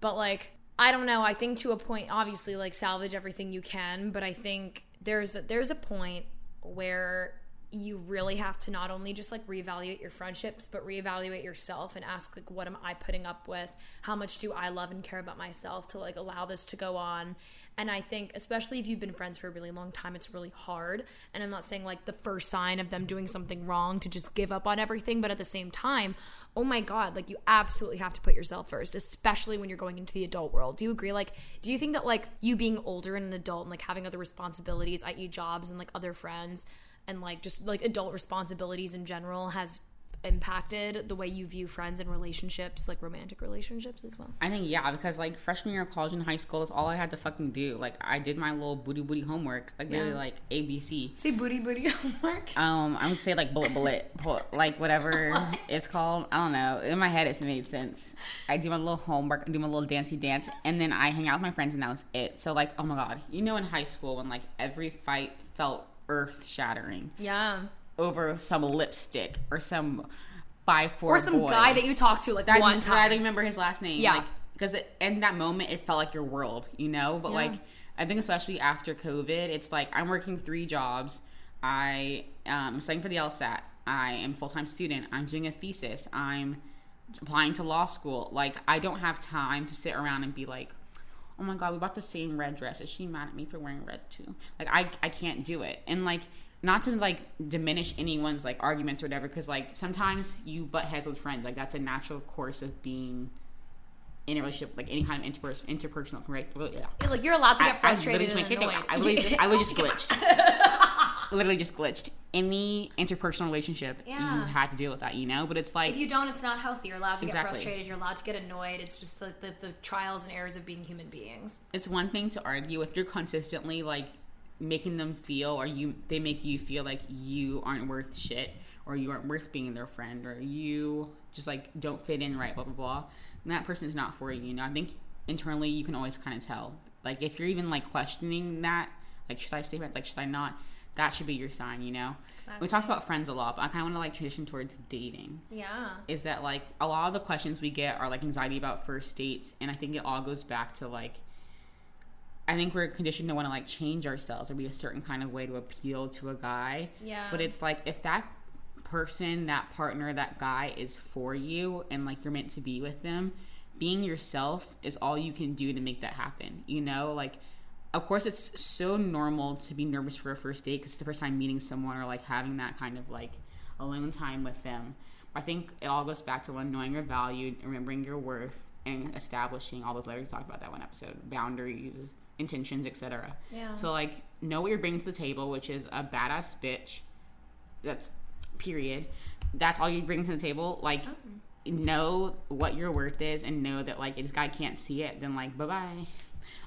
But like, I don't know. I think to a point, obviously, like salvage everything you can. But I think there's a, there's a point where you really have to not only just like reevaluate your friendships but reevaluate yourself and ask like what am i putting up with? How much do i love and care about myself to like allow this to go on? And i think especially if you've been friends for a really long time it's really hard. And i'm not saying like the first sign of them doing something wrong to just give up on everything but at the same time oh my god like you absolutely have to put yourself first especially when you're going into the adult world. Do you agree? Like do you think that like you being older and an adult and like having other responsibilities i.e jobs and like other friends and like just like adult responsibilities in general has impacted the way you view friends and relationships, like romantic relationships as well? I think yeah, because like freshman year of college and high school is all I had to fucking do. Like I did my little booty booty homework, like Yeah. like ABC. Say booty booty homework. Um, I would say like bullet bullet, like whatever Oh it's called. I don't know. In my head, it's made sense. I do my little homework, I do my little dancey dance, and then I hang out with my friends, and that was it. So like, oh my god, you know, in high school when like every fight felt earth shattering Yeah. over some lipstick or some five four Or some boy. guy that you talked to like that one I time. don't remember his last name. Yeah. Like, because in that moment, it felt like your world, you know? But Yeah. like, I think especially after COVID, it's like I'm working three jobs. I um, am studying for the LSAT. I am full time student. I'm doing a thesis. I'm applying to law school. Like, I don't have time to sit around and be like, oh my god, we bought the same red dress. Is she mad at me for wearing red too? Like, I I can't do it. And like, not to like diminish anyone's like arguments or whatever, because like sometimes you butt heads with friends. Like that's a natural course of being in a relationship, like any kind of interpers- interpersonal. Right? Yeah. like you're allowed to get frustrated I, and literally, annoyed. I literally, just, I literally just glitched. Literally just glitched. Any interpersonal relationship, Yeah. you had to deal with that, you know. But it's like if you don't, it's not healthy. You're allowed to get frustrated. You're allowed to get annoyed. It's just the, the, the trials and errors of being human beings. it's one thing to argue if you're consistently like making them feel or you they make you feel like you aren't worth shit or you aren't worth being their friend or you just like don't fit in right blah blah blah and that person is not for you you know i think internally you can always kind of tell like if you're even like questioning that like should i stay friends like should i not that should be your sign you know? We talked about friends a lot but i kind of want to like transition towards dating. Yeah. is that like a lot of the questions we get are like anxiety about first dates and i think it all goes back to like i think we're conditioned to want to like change ourselves or be a certain kind of way to appeal to a guy. Yeah. but it's like if that person that partner that guy is for you and like you're meant to be with them being yourself is all you can do to make that happen you know? Like of course it's so normal to be nervous for a first date because it's the first time meeting someone or like having that kind of like alone time with them. I think it all goes back to one knowing your value remembering your worth and establishing all those letters we talked about that one episode boundaries intentions etc Yeah. so like know what you're bringing to the table which is a badass bitch. That's period. That's all you bring to the table like oh. know what your worth is and know that like if this guy can't see it then like bye-bye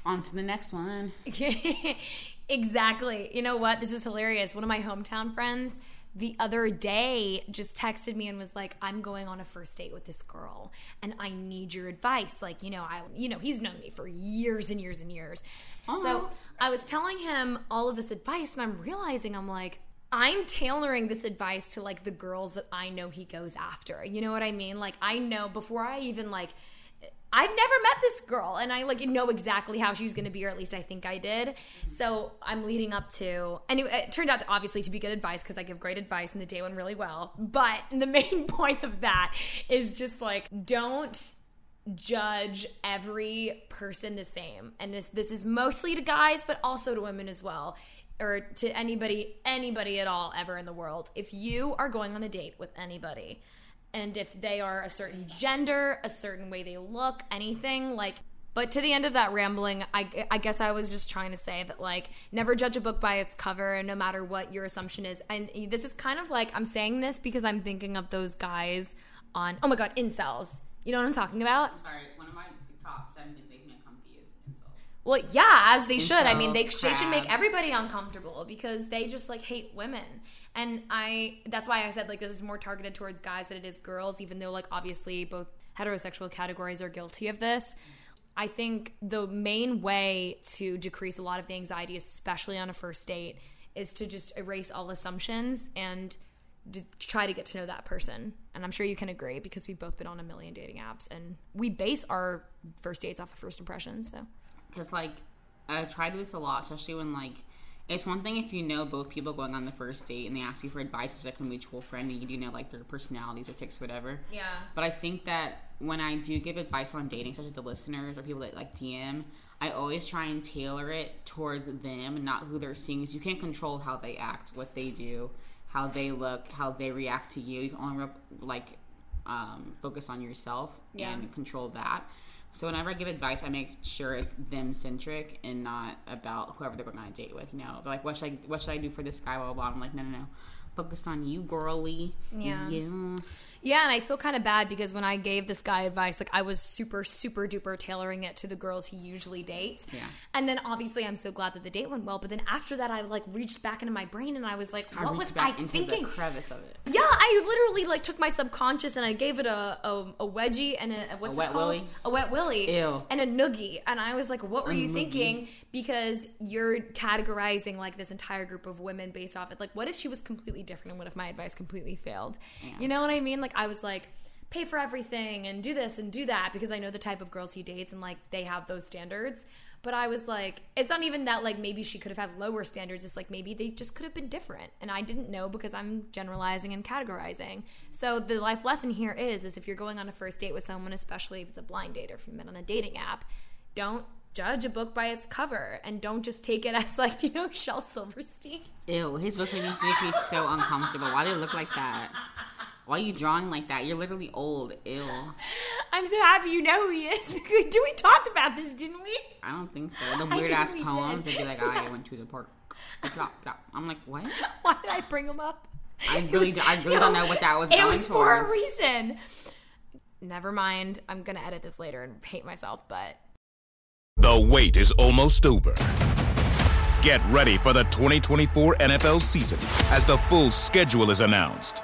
on to the next one exactly. You know what? This is hilarious. One of my hometown friends the other day just texted me and was like, "I'm going on a first date with this girl, and I need your advice." Like, you know, I, you know, he's known me for years and years and years. Oh, so I was telling him all of this advice, and I'm realizing I'm like. I'm tailoring this advice to like the girls that I know he goes after. You know what I mean? Like I know before I even like I've never met this girl and I like know exactly how she was going to be or at least I think I did. So I'm leading up to and it, it turned out to obviously to be good advice because I give great advice and the day went really well. But the main point of that is just like don't judge every person the same. And this this is mostly to guys but also to women as well or to anybody anybody at all ever in the world. If you are going on a date with anybody and if they are a certain gender, a certain way they look, anything like but to the end of that rambling, I, I guess I was just trying to say that, like, never judge a book by its cover, and no matter what your assumption is. And this is kind of like, I'm saying this because I'm thinking of those guys on, oh my God, incels. You know what I'm talking about? i'm sorry one of my top seven things making me uncomfy is incels Well, yeah, as they should. I mean, they, they should make everybody uncomfortable because they just like hate women. And I that's why I said like this is more targeted towards guys than it is girls, even though like obviously both heterosexual categories are guilty of this. I think the main way to decrease a lot of the anxiety, especially on a first date, is to just erase all assumptions and to try to get to know that person. And I'm sure you can agree because we've both been on a million dating apps and we base our first dates off of first impressions. So because like I try to do this a lot, especially when like It's one thing if you know both people going on the first date and they ask you for advice as like a mutual friend and you do know like their personalities or ticks, whatever. Yeah. But I think that when I do give advice on dating, especially to listeners or people that like DM, I always try and tailor it towards them, not who they're seeing. 'cause you can't control how they act, what they do, how they look, how they react to you. You can only like um, focus on yourself Yeah. and control that. So whenever I give advice, I make sure it's them centric and not about whoever they're going on a date with. You know, They're like what should I what should I do for this guy? Blah blah. blah. I'm like, no no no, focus on you, girly. Yeah. You. Yeah, and I feel kind of bad because when I gave this guy advice, like I was super, super duper tailoring it to the girls he usually dates. Yeah. And then obviously I'm so glad that the date went well. But then after that, I like reached back into my brain and I was like, I what was back I thinking? the crevice of it. Yeah, I literally like took my subconscious and I gave it a a, a wedgie and a what's A wet called? willy? A wet willy. Ew. And a noogie. And I was like, what were A you noogie. thinking? Because you're categorizing like this entire group of women based off it. Like, what if she was completely different and what if my advice completely failed? You know what I mean? Like, I was like. Pay for everything and do this and do that because I know the type of girls he dates and like they have those standards. But I was like, it's not even that like maybe she could have had lower standards. It's like maybe they just could have been different. And I didn't know because I'm generalizing and categorizing. So the life lesson here is is if you're going on a first date with someone, especially if it's a blind date or if you met on a dating app, don't judge a book by its cover and don't just take it as like, you know, Shel Silverstein. Ew, his books make me so uncomfortable. Why do they look like that? Why are you drawing like that? You're literally old. Ew. I'm so happy you know who he is. Do we talked about this, didn't we? I don't think so. The I weird ass think we poems, did. they'd be like, I went to the park. Plop, plop. I'm like, what? Why did I bring him up? I really, was- do- I really don't know what that was It going was for a reason. Never mind. I'm gonna edit this later and hate myself, but The wait is almost over. Get ready for the 2024 NFL season as the full schedule is announced.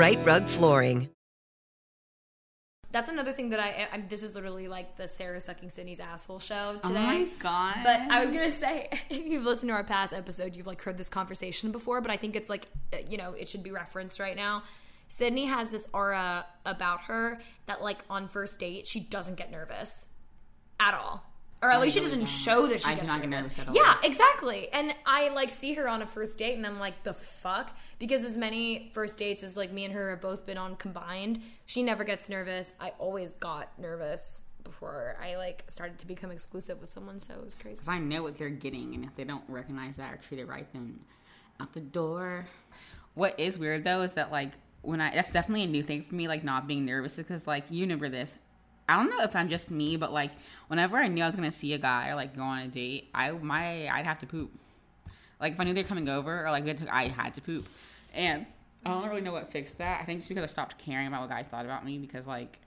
Rite Rug Flooring. that's another thing that I, I this is literally like the Sarah sucking Sydney's asshole show today. Oh my god. But I was gonna say, if you've listened to our past episode, you've like heard this conversation before. But I think it's like, uh, you know, it should be referenced right now. Sydney has this aura about her that, like, on first date, she doesn't get nervous at all. Or at least she really doesn't don't. show that she I do not get nervous. nervous at all. Yeah, exactly. And I like see her on a first date, and I'm like, the fuck? Because as many first dates as like me and her have both been on combined, she never gets nervous. I always got nervous before I like started to become exclusive with someone, so it was crazy. Because I know what they're getting, and if they don't recognize that or treat it right, then out the door. What is weird though is that like when I that's definitely a new thing for me, like not being nervous because like you remember this. I don't know if I'm just me, but like whenever I knew I was gonna see a guy or like go on a date, I my I'd have to poop. Like if I knew they're coming over or like we had to, I had to poop, and I don't really know what fixed that. I think just because I stopped caring about what guys thought about me because like,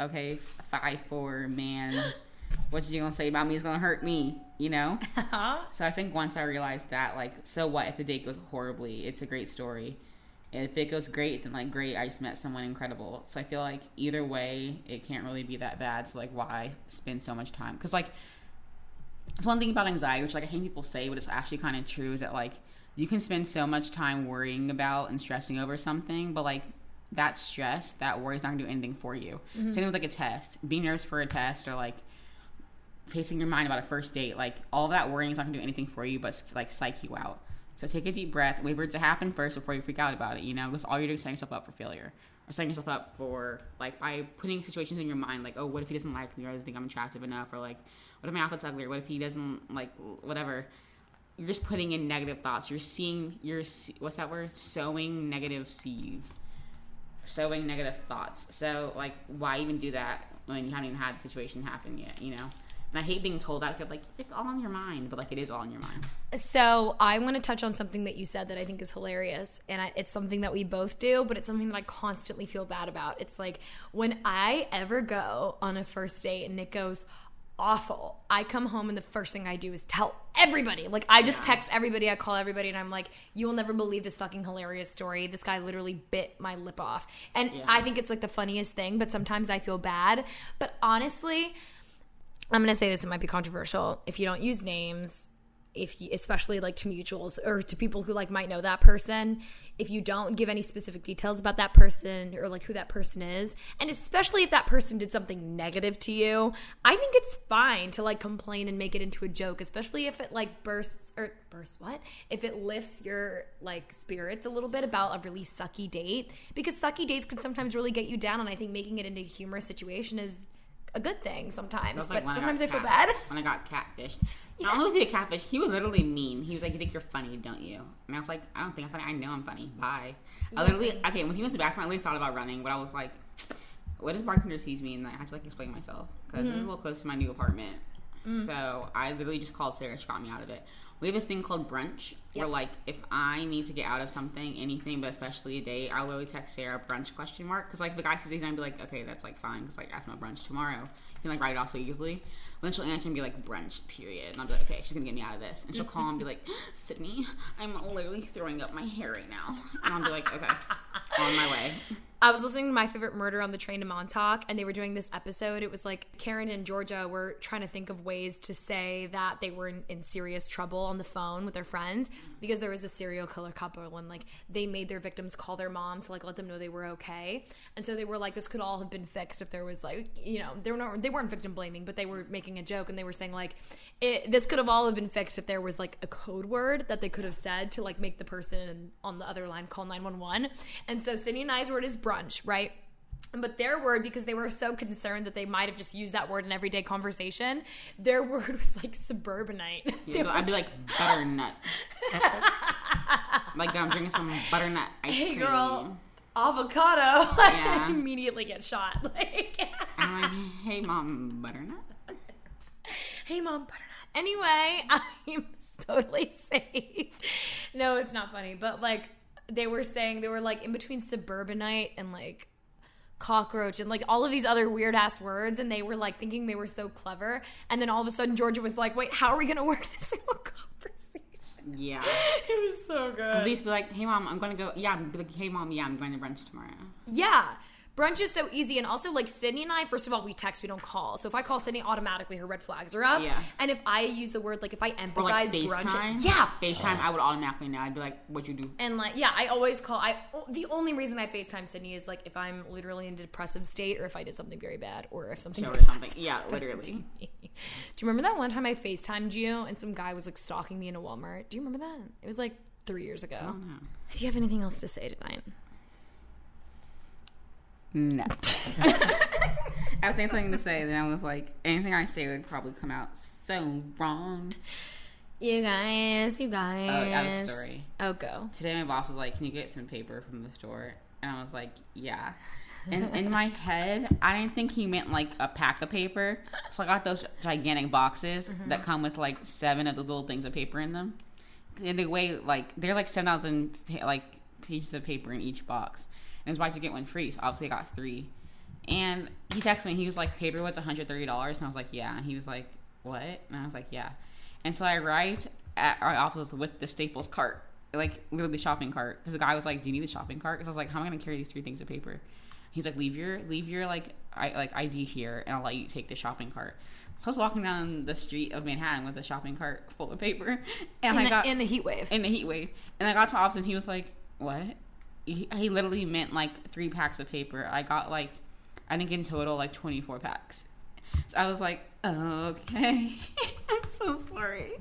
okay, five four man, what you gonna say about me is gonna hurt me, you know. Uh-huh. so I think once I realized that, like, so what if the date goes horribly? It's a great story. If it goes great, then like great, I just met someone incredible. So I feel like either way, it can't really be that bad. So like, why spend so much time? Because like, it's one thing about anxiety, which like I hate people say, but it's actually kind of true, is that like you can spend so much time worrying about and stressing over something, but like that stress, that worry is not gonna do anything for you. Mm-hmm. Same thing with like a test. Being nervous for a test or like pacing your mind about a first date, like all that worrying is not gonna do anything for you, but like psych you out. So take a deep breath, wait for it to happen first before you freak out about it. You know, because all you're doing is setting yourself up for failure, or setting yourself up for like by putting situations in your mind, like, oh, what if he doesn't like me, or doesn't think I'm attractive enough, or like, what if my outfit's ugly, or what if he doesn't like whatever. You're just putting in negative thoughts. You're seeing, you're what's that word? Sowing negative seeds, sowing negative thoughts. So like, why even do that when you haven't even had the situation happen yet? You know. And I hate being told that. 'cause I'm like, it's all on your mind, but like it is all on your mind. So I want to touch on something that you said that I think is hilarious, and I, it's something that we both do, but it's something that I constantly feel bad about. It's like when I ever go on a first date and it goes awful, I come home and the first thing I do is tell everybody. Like I just text everybody, I call everybody, and I'm like, "You will never believe this fucking hilarious story. This guy literally bit my lip off," and I think it's like the funniest thing. But sometimes I feel bad. But honestly. I'm going to say this, it might be controversial. If you don't use names, if you, especially like to mutuals or to people who like might know that person, if you don't give any specific details about that person or like who that person is, and especially if that person did something negative to you, I think it's fine to like complain and make it into a joke, especially if it like bursts or bursts what? If it lifts your like spirits a little bit about a really sucky date because sucky dates can sometimes really get you down and I think making it into a humorous situation is a good thing sometimes, That's but like sometimes I got feel bad. When I got catfished. Not only was he a catfish, he was literally mean. He was like, You think you're funny, don't you? And I was like, I don't think I'm funny. I know I'm funny. Bye. I literally, okay, when he went to the bathroom, I literally thought about running, but I was like, What if bartender sees me and I have to like explain myself? Because Mm-hmm. it's a little close to my new apartment. Mm. So I literally just called Sarah. She got me out of it. We have this thing called brunch, where like if I need to get out of something, anything, but especially a date, I'll literally text Sarah brunch question mark because like if the guy says he's gonna be like, okay, that's like fine because like ask my brunch tomorrow. You can like write it off so easily. Then she'll answer and be like brunch period, and I'll be like, okay, she's gonna get me out of this, and she'll call and be like, Sydney, I'm literally throwing up my hair right now, and I'll be like, okay, on my way. I was listening to My Favorite Murder on the train to Montauk, and they were doing this episode. It was like Karen and Georgia were trying to think of ways to say that they were in, in serious trouble on the phone with their friends because there was a serial killer couple, and like they made their victims call their mom to like let them know they were okay. And so they were like, this could all have been fixed if there was like, you know, they were not, they weren't victim blaming, but they were making a joke, and they were saying like, this could have all have been fixed if there was like a code word that they could have said to like make the person on the other line call 911. And so Sydney and I's word is brunch, right? But their word, because they were so concerned that they might have just used that word in everyday conversation, their word was like suburbanite. Yeah, I'd be like butternut. like I'm drinking some butternut ice hey cream. girl, avocado. Yeah. immediately get shot. Like, I'm like, hey mom, butternut. hey mom, butternut. Anyway, I'm totally safe. No, it's not funny, but like they were saying, they were like in between suburbanite and like cockroach and like all of these other weird ass words, and they were like thinking they were so clever, and then all of a sudden Georgia was like, "Wait, how are we gonna work this into a conversation?" Yeah. It was so good. Used to be like, hey mom, I'm gonna go. Yeah, be like, hey mom, yeah, I'm going to brunch tomorrow. Yeah. Brunch is so easy. And also, like, Sydney and I, first of all, we text, we don't call. So if I call Sydney, automatically her red flags are up. Yeah. And if I use the word, like, if I Or like emphasize FaceTime. brunch. Yeah. FaceTime, I would automatically know. I'd be like, what you do? And like, yeah, I always call. I the only reason I FaceTime Sydney is like if I'm literally in a depressive state, or if I did something very bad, or if something or something. Yeah, literally. Do you remember that one time I FaceTimed you and some guy was like stalking me in a Walmart? Do you remember that? It was like three years ago. Do you have anything else to say tonight? No. I was saying something to say, then I was like, anything I say would probably come out so wrong. You guys, you oh, guys. Oh, I have a story. Oh, go. Today, my boss was like, "Can you get some paper from the store?" And I was like, "Yeah." And in my head, I didn't think he meant like a pack of paper. So I got those gigantic boxes that mm-hmm. come with like seven of the little things of paper in them. And they weigh like they're like seven thousand like pages of paper in each box. And was about to get one free, so obviously I got three. And he texted me. He was like, "Paper was one hundred thirty dollars," and I was like, "Yeah." And he was like, "What?" And I was like, "Yeah." And so I arrived at our office with the Staples cart, like literally the shopping cart, because the guy was like, "Do you need the shopping cart?" Because I was like, "How am I going to carry these three things of paper?" He's like, "Leave your leave your like I, like ID here, and I'll let you take the shopping cart." So I was walking down the street of Manhattan with a shopping cart full of paper, and In, I the, got in the heat wave. in the heat wave. And I got to my office and he was like, What? He, he literally meant like three packs of paper. I got like, I think in total, like 24 packs. So I was like, Okay. I'm so sorry.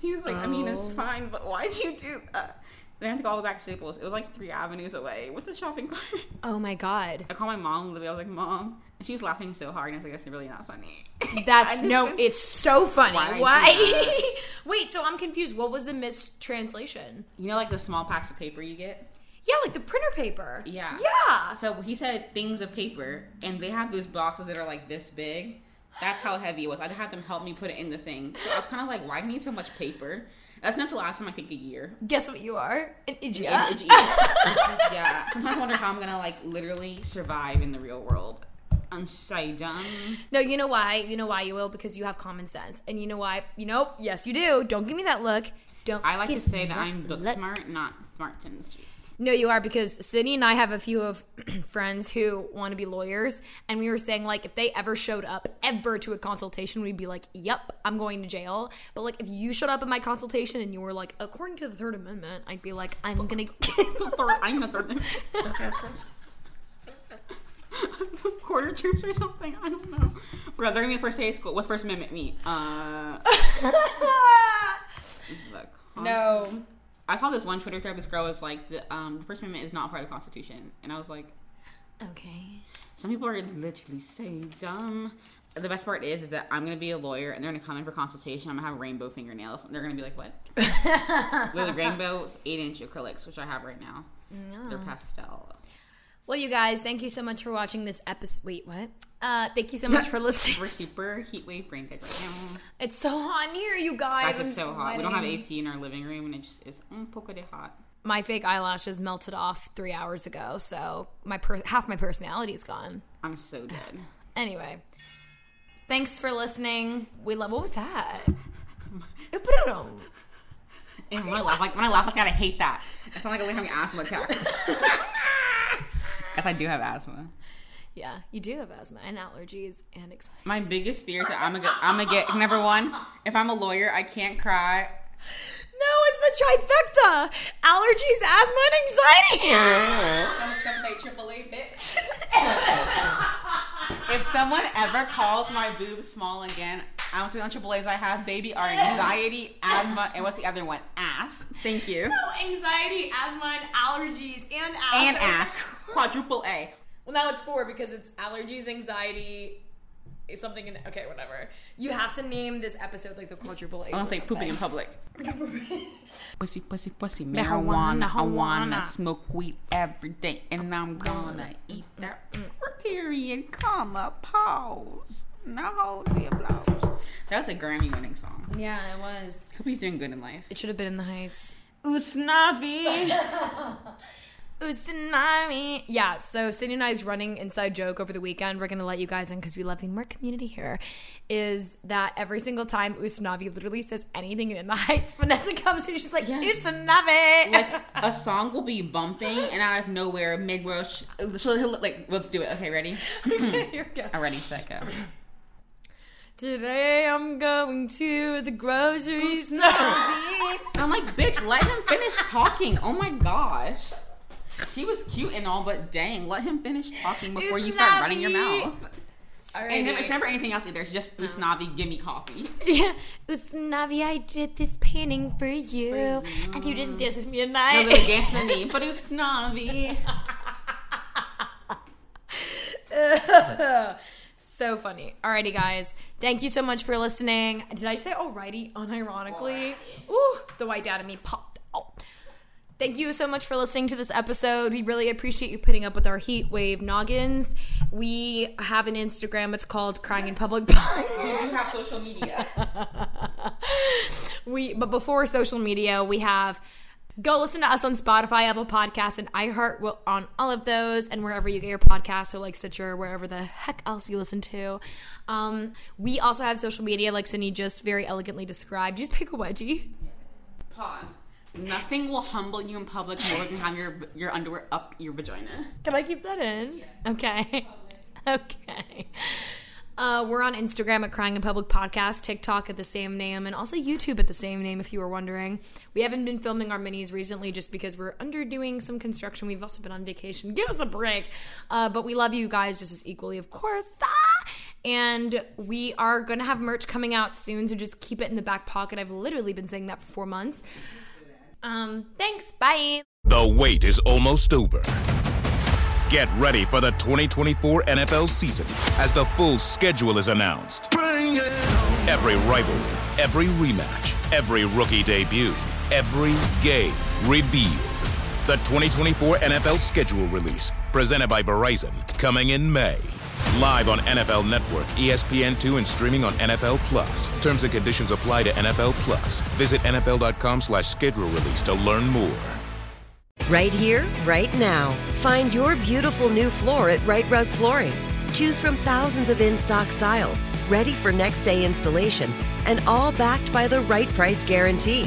He was like, I mean, it's Oh. fine, but why'd you do that? Then I had to go all the way back to Staples. It was like three avenues away with the shopping cart. oh my god. I called my mom. I was like, Mom. And she was laughing so hard. And I was like, That's really not funny. That's no, couldn't- it's so funny. Do Why? Wait, so I'm confused. What was the mistranslation? You know, like the small packs of paper you get? Yeah, like the printer paper. Yeah. Yeah. So he said things of paper, and they have these boxes that are like this big. That's how heavy it was. I had them help me put it in the thing. So I was kind of like, why do you need so much paper? That's not to last them, I think, a year. Guess what you are? An idiot. It- it- yeah. Sometimes I wonder how I'm gonna like literally survive in the real world. I'm so dumb. No, you know why? You know why you will? Because you have common sense. And you know why? You know, yes, you do. Don't give me that look. Don't. I like to say that I'm book look. smart, not smart in the street. No, you are because Sydney and I have a few of friends who want to be lawyers, and we were saying like if they ever showed up ever to a consultation, we'd be like, "Yep, I'm going to jail." But like if you showed up at my consultation and you were like, "According to the Third Amendment," I'd be like, "I'm gonna." get the Third- I'm gonna third. Quarter troops or something. I don't know. Bro, they're gonna be first day of school. What's First Amendment mean? Uh, no. I saw this one Twitter thread. This girl was like, "the um, the First Amendment is not part of the Constitution," and I was like, Okay. "Some people are literally so dumb." The best part is, is that I'm gonna be a lawyer, and they're gonna come in for consultation. I'm gonna have rainbow fingernails, and they're gonna be like, "What?" Literally rainbow eight inch acrylics, which I have right now. They're pastel. Well, you guys, thank you so much for watching this episode. Wait, what? Uh, thank you so much for listening. We're super heat wave brain dead right now. It's so hot in here, you guys. Guys, it's so hot. We don't have. AC in our living room, and it just is un poco de hot. My fake eyelashes melted off three hours ago, so my per- half my personality is gone. I'm so dead. Anyway, thanks for listening. We love. What was that? And when I laugh like when I laugh like that, I hate that. It sounds like I'm having asthma attack. Guess I do have asthma. yeah, you do have asthma and allergies and anxiety. My biggest fear is that I'm gonna get, I'm gonna get number one. If I'm a lawyer, I can't cry. No, it's the trifecta: allergies, asthma, and anxiety. Some, some say triple A, bitch. if someone ever calls my boobs small again, I don't say on triple A's. I have baby are anxiety, asthma, and what's the other one? Ass. Thank you. No, anxiety, asthma, and allergies, and ass. And ass. Quadruple A. Well, now it's four because it's allergies, anxiety, something. In, okay, whatever. You have to name this episode like the quadruple A. I don't say pooping in public. pussy, pussy, pussy, Marijuana, marijuana. I wanna smoke weed every day, and I'm gonna eat that. Mm, period, comma, pause. No, the applause. That was a Grammy-winning song. Yeah, it was. Hope he's doing good in life. It should have been in the Heights. Usnavi. Tsunami. Yeah, so Sydney and I's running inside joke over the weekend. We're gonna let you guys in because we love being more community here. Is that every single time Usnavi literally says anything in the heights, Vanessa comes and she's like, Usnavi. like a song will be bumping, and out of nowhere, mid row, sh- so he'll like, let's do it. Okay, ready? Here we go. I'm ready, set, go. Today I'm going to the grocery store. I'm like, bitch, let him finish talking. Oh my gosh. She was cute and all, but dang, let him finish talking before you start running your mouth. And then it's never anything else either. It's just Usnavi, give me coffee. Yeah. Usnavi, I did this painting for you. And you didn't dance with me tonight. No with me, but Usnavi. so funny. Alrighty, guys. Thank you so much for listening. Did I say alrighty unironically? Ooh, the white dad in me popped out. Thank you so much for listening to this episode. We really appreciate you putting up with our heat wave noggins. We have an Instagram. It's called Crying in Public. We do have social media. we but before social media, we have go listen to us on Spotify, Apple Podcasts, and iHeart on all of those and wherever you get your podcasts, so like Stitcher, wherever the heck else you listen to. Um, we also have social media, like Sydney just very elegantly described. Just pick a wedgie. Pause. Nothing will humble you in public more than having your your underwear up your vagina. Can I keep that in? Okay. Okay. Uh, we're on Instagram at Crying in Public Podcast, TikTok at the same name, and also YouTube at the same name, if you were wondering. We haven't been filming our minis recently just because we're underdoing some construction. We've also been on vacation. Give us a break. Uh, but we love you guys just as equally, of course. Ah! And we are going to have merch coming out soon, so just keep it in the back pocket. I've literally been saying that for four months. Um, thanks. Bye. The wait is almost over. Get ready for the 2024 NFL season as the full schedule is announced. Every rivalry, every rematch, every rookie debut, every game revealed. The 2024 NFL schedule release, presented by Verizon, coming in May. Live on NFL Network, E ESPN2, and streaming on NFL Plus. Terms and conditions apply to NFL Plus. Visit NFL.com slash schedule release to learn more. Right here, right now. Find your beautiful new floor at Rite Rug Flooring. Choose from thousands of in stock styles, ready for next day installation, and all backed by the right price guarantee.